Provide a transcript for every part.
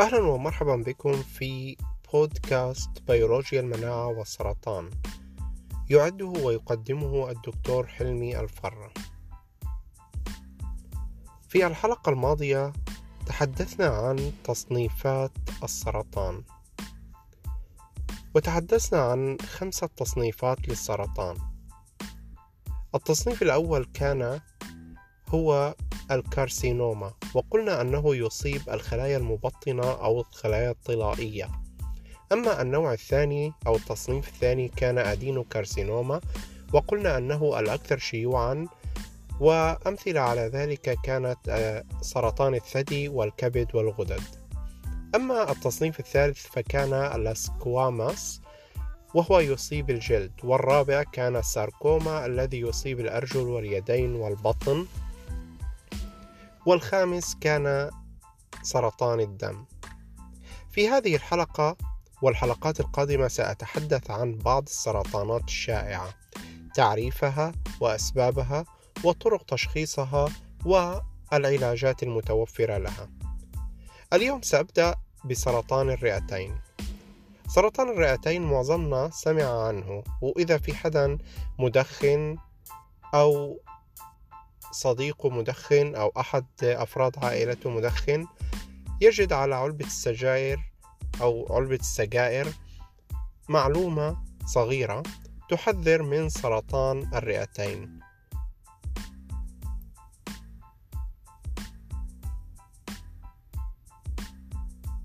أهلا ومرحبا بكم في بودكاست بيولوجيا المناعة والسرطان. يعده ويقدمه الدكتور حلمي الفرة. في الحلقة الماضية تحدثنا عن تصنيفات السرطان. وتحدثنا عن خمسة تصنيفات للسرطان. التصنيف الأول كان هو الكارسينوما وقلنا أنه يصيب الخلايا المبطنة أو الخلايا الطلائية. أما النوع الثاني أو التصنيف الثاني كان أدينوكارسينوما وقلنا أنه الأكثر شيوعا وأمثلة على ذلك كانت آه، سرطان الثدي والكبد والغدد. أما التصنيف الثالث فكان الأسكواماس وهو يصيب الجلد والرابع كان الساركوما الذي يصيب الأرجل واليدين والبطن. والخامس كان سرطان الدم. في هذه الحلقة والحلقات القادمة سأتحدث عن بعض السرطانات الشائعة تعريفها وأسبابها وطرق تشخيصها والعلاجات المتوفرة لها. اليوم سأبدأ بسرطان الرئتين. سرطان الرئتين معظمنا سمع عنه وإذا في حدا مدخن أو صديقه مدخن أو أحد أفراد عائلته مدخن يجد على علبة السجاير أو علبة السجائر معلومة صغيرة تحذر من سرطان الرئتين.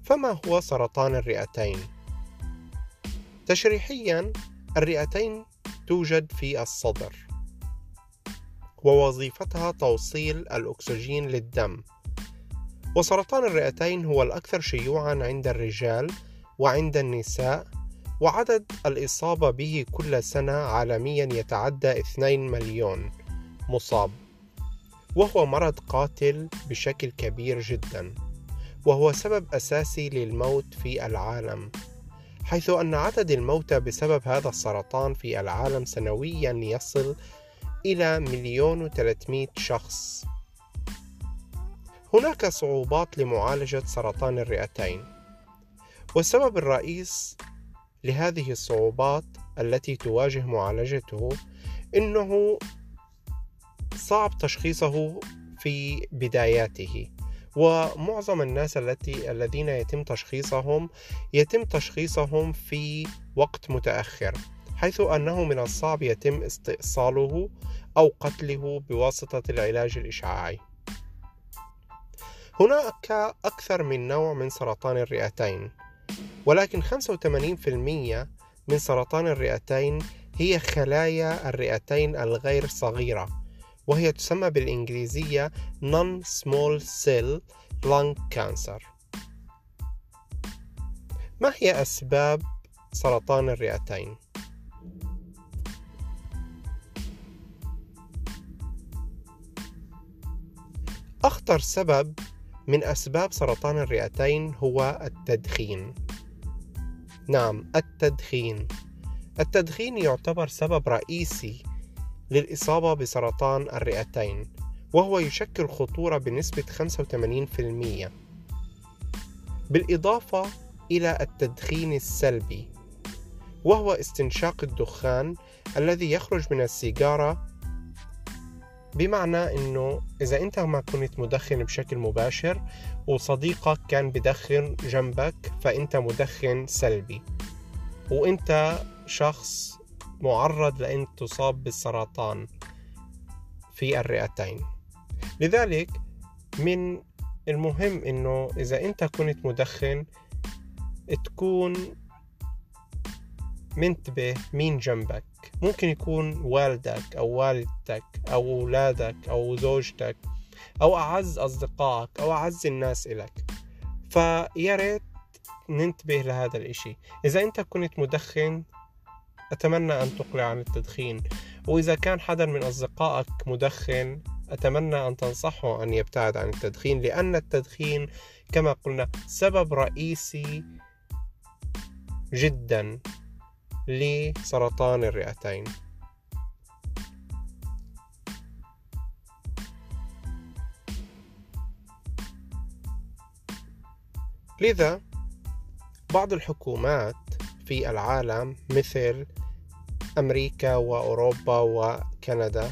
فما هو سرطان الرئتين؟ تشريحيا الرئتين توجد في الصدر. ووظيفتها توصيل الأكسجين للدم. وسرطان الرئتين هو الأكثر شيوعا عند الرجال وعند النساء وعدد الإصابة به كل سنة عالميا يتعدى 2 مليون مصاب. وهو مرض قاتل بشكل كبير جدا وهو سبب أساسي للموت في العالم حيث أن عدد الموتى بسبب هذا السرطان في العالم سنويا يصل إلى مليون وثلاثمائة شخص. هناك صعوبات لمعالجة سرطان الرئتين والسبب الرئيس لهذه الصعوبات التي تواجه معالجته إنه صعب تشخيصه في بداياته ومعظم الناس التي الذين يتم تشخيصهم يتم تشخيصهم في وقت متأخر. حيث أنه من الصعب يتم استئصاله أو قتله بواسطة العلاج الإشعاعي. هناك أكثر من نوع من سرطان الرئتين، ولكن 85% من سرطان الرئتين هي خلايا الرئتين الغير صغيرة، وهي تسمى بالإنجليزية Non-Small Cell Lung Cancer. ما هي أسباب سرطان الرئتين؟ أخطر سبب من أسباب سرطان الرئتين هو التدخين. نعم، التدخين. التدخين يعتبر سبب رئيسي للإصابة بسرطان الرئتين، وهو يشكل خطورة بنسبة 85%. بالإضافة إلى التدخين السلبي، وهو استنشاق الدخان الذي يخرج من السيجارة بمعنى إنه إذا أنت ما كنت مدخن بشكل مباشر وصديقك كان بدخن جنبك فأنت مدخن سلبي. وأنت شخص معرض لأن تصاب بالسرطان في الرئتين. لذلك من المهم إنه إذا أنت كنت مدخن تكون منتبه مين جنبك. ممكن يكون والدك أو والدتك أو أولادك أو زوجتك أو أعز أصدقائك أو أعز الناس إلك. فيا ريت ننتبه لهذا الإشي. إذا أنت كنت مدخن أتمنى أن تقلع عن التدخين. وإذا كان حدا من أصدقائك مدخن أتمنى أن تنصحه أن يبتعد عن التدخين لأن التدخين كما قلنا سبب رئيسي جدا. لسرطان الرئتين. لذا بعض الحكومات في العالم مثل أمريكا وأوروبا وكندا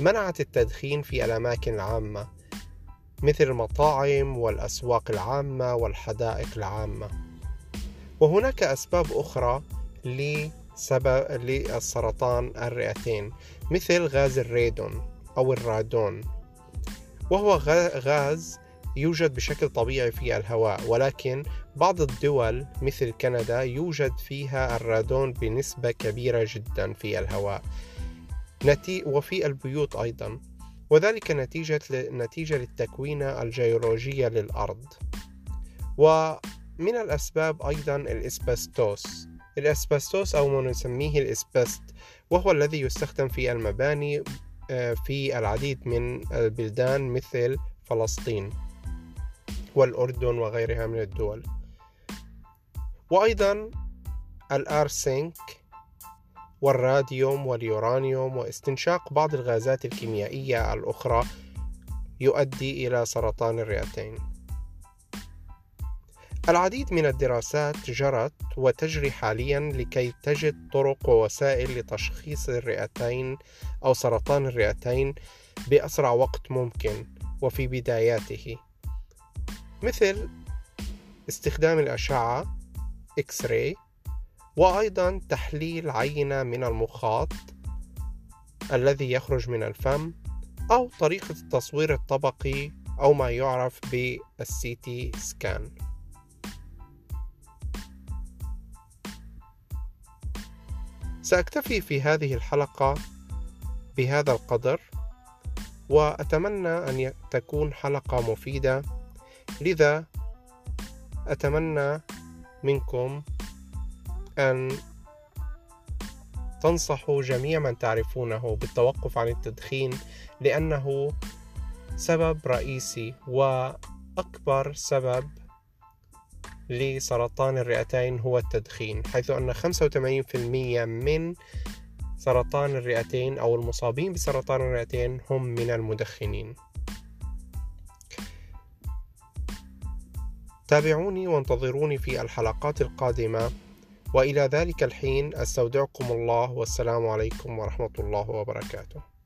منعت التدخين في الأماكن العامة مثل المطاعم والأسواق العامة والحدائق العامة. وهناك أسباب أخرى لسبب للسرطان الرئتين مثل غاز الريدون أو الرادون. وهو غاز يوجد بشكل طبيعي في الهواء ولكن بعض الدول مثل كندا يوجد فيها الرادون بنسبة كبيرة جدا في الهواء. وفي البيوت أيضا. وذلك نتيجة نتيجة للتكوينة الجيولوجية للأرض. ومن الأسباب أيضا الإسبستوس. الإسبستوس أو ما نسميه الإسبست وهو الذي يستخدم في المباني آه، في العديد من البلدان مثل فلسطين والأردن وغيرها من الدول وأيضا الأرسنك والراديوم واليورانيوم واستنشاق بعض الغازات الكيميائية الأخرى يؤدي إلى سرطان الرئتين. العديد من الدراسات جرت وتجري حاليا لكي تجد طرق ووسائل لتشخيص الرئتين أو سرطان الرئتين بأسرع وقت ممكن وفي بداياته. مثل استخدام الأشعة إكس راي وأيضا تحليل عينة من المخاط الذي يخرج من الفم أو طريقة التصوير الطبقي أو ما يعرف بالسي تي سكان سأكتفي في هذه الحلقة بهذا القدر وأتمنى أن تكون حلقة مفيدة. لذا أتمنى منكم أن تنصحوا جميع من تعرفونه بالتوقف عن التدخين لأنه سبب رئيسي وأكبر سبب لسرطان الرئتين هو التدخين حيث أن 85% من سرطان الرئتين أو المصابين بسرطان الرئتين هم من المدخنين. تابعوني وانتظروني في الحلقات القادمة. وإلى ذلك الحين أستودعكم الله والسلام عليكم ورحمة الله وبركاته.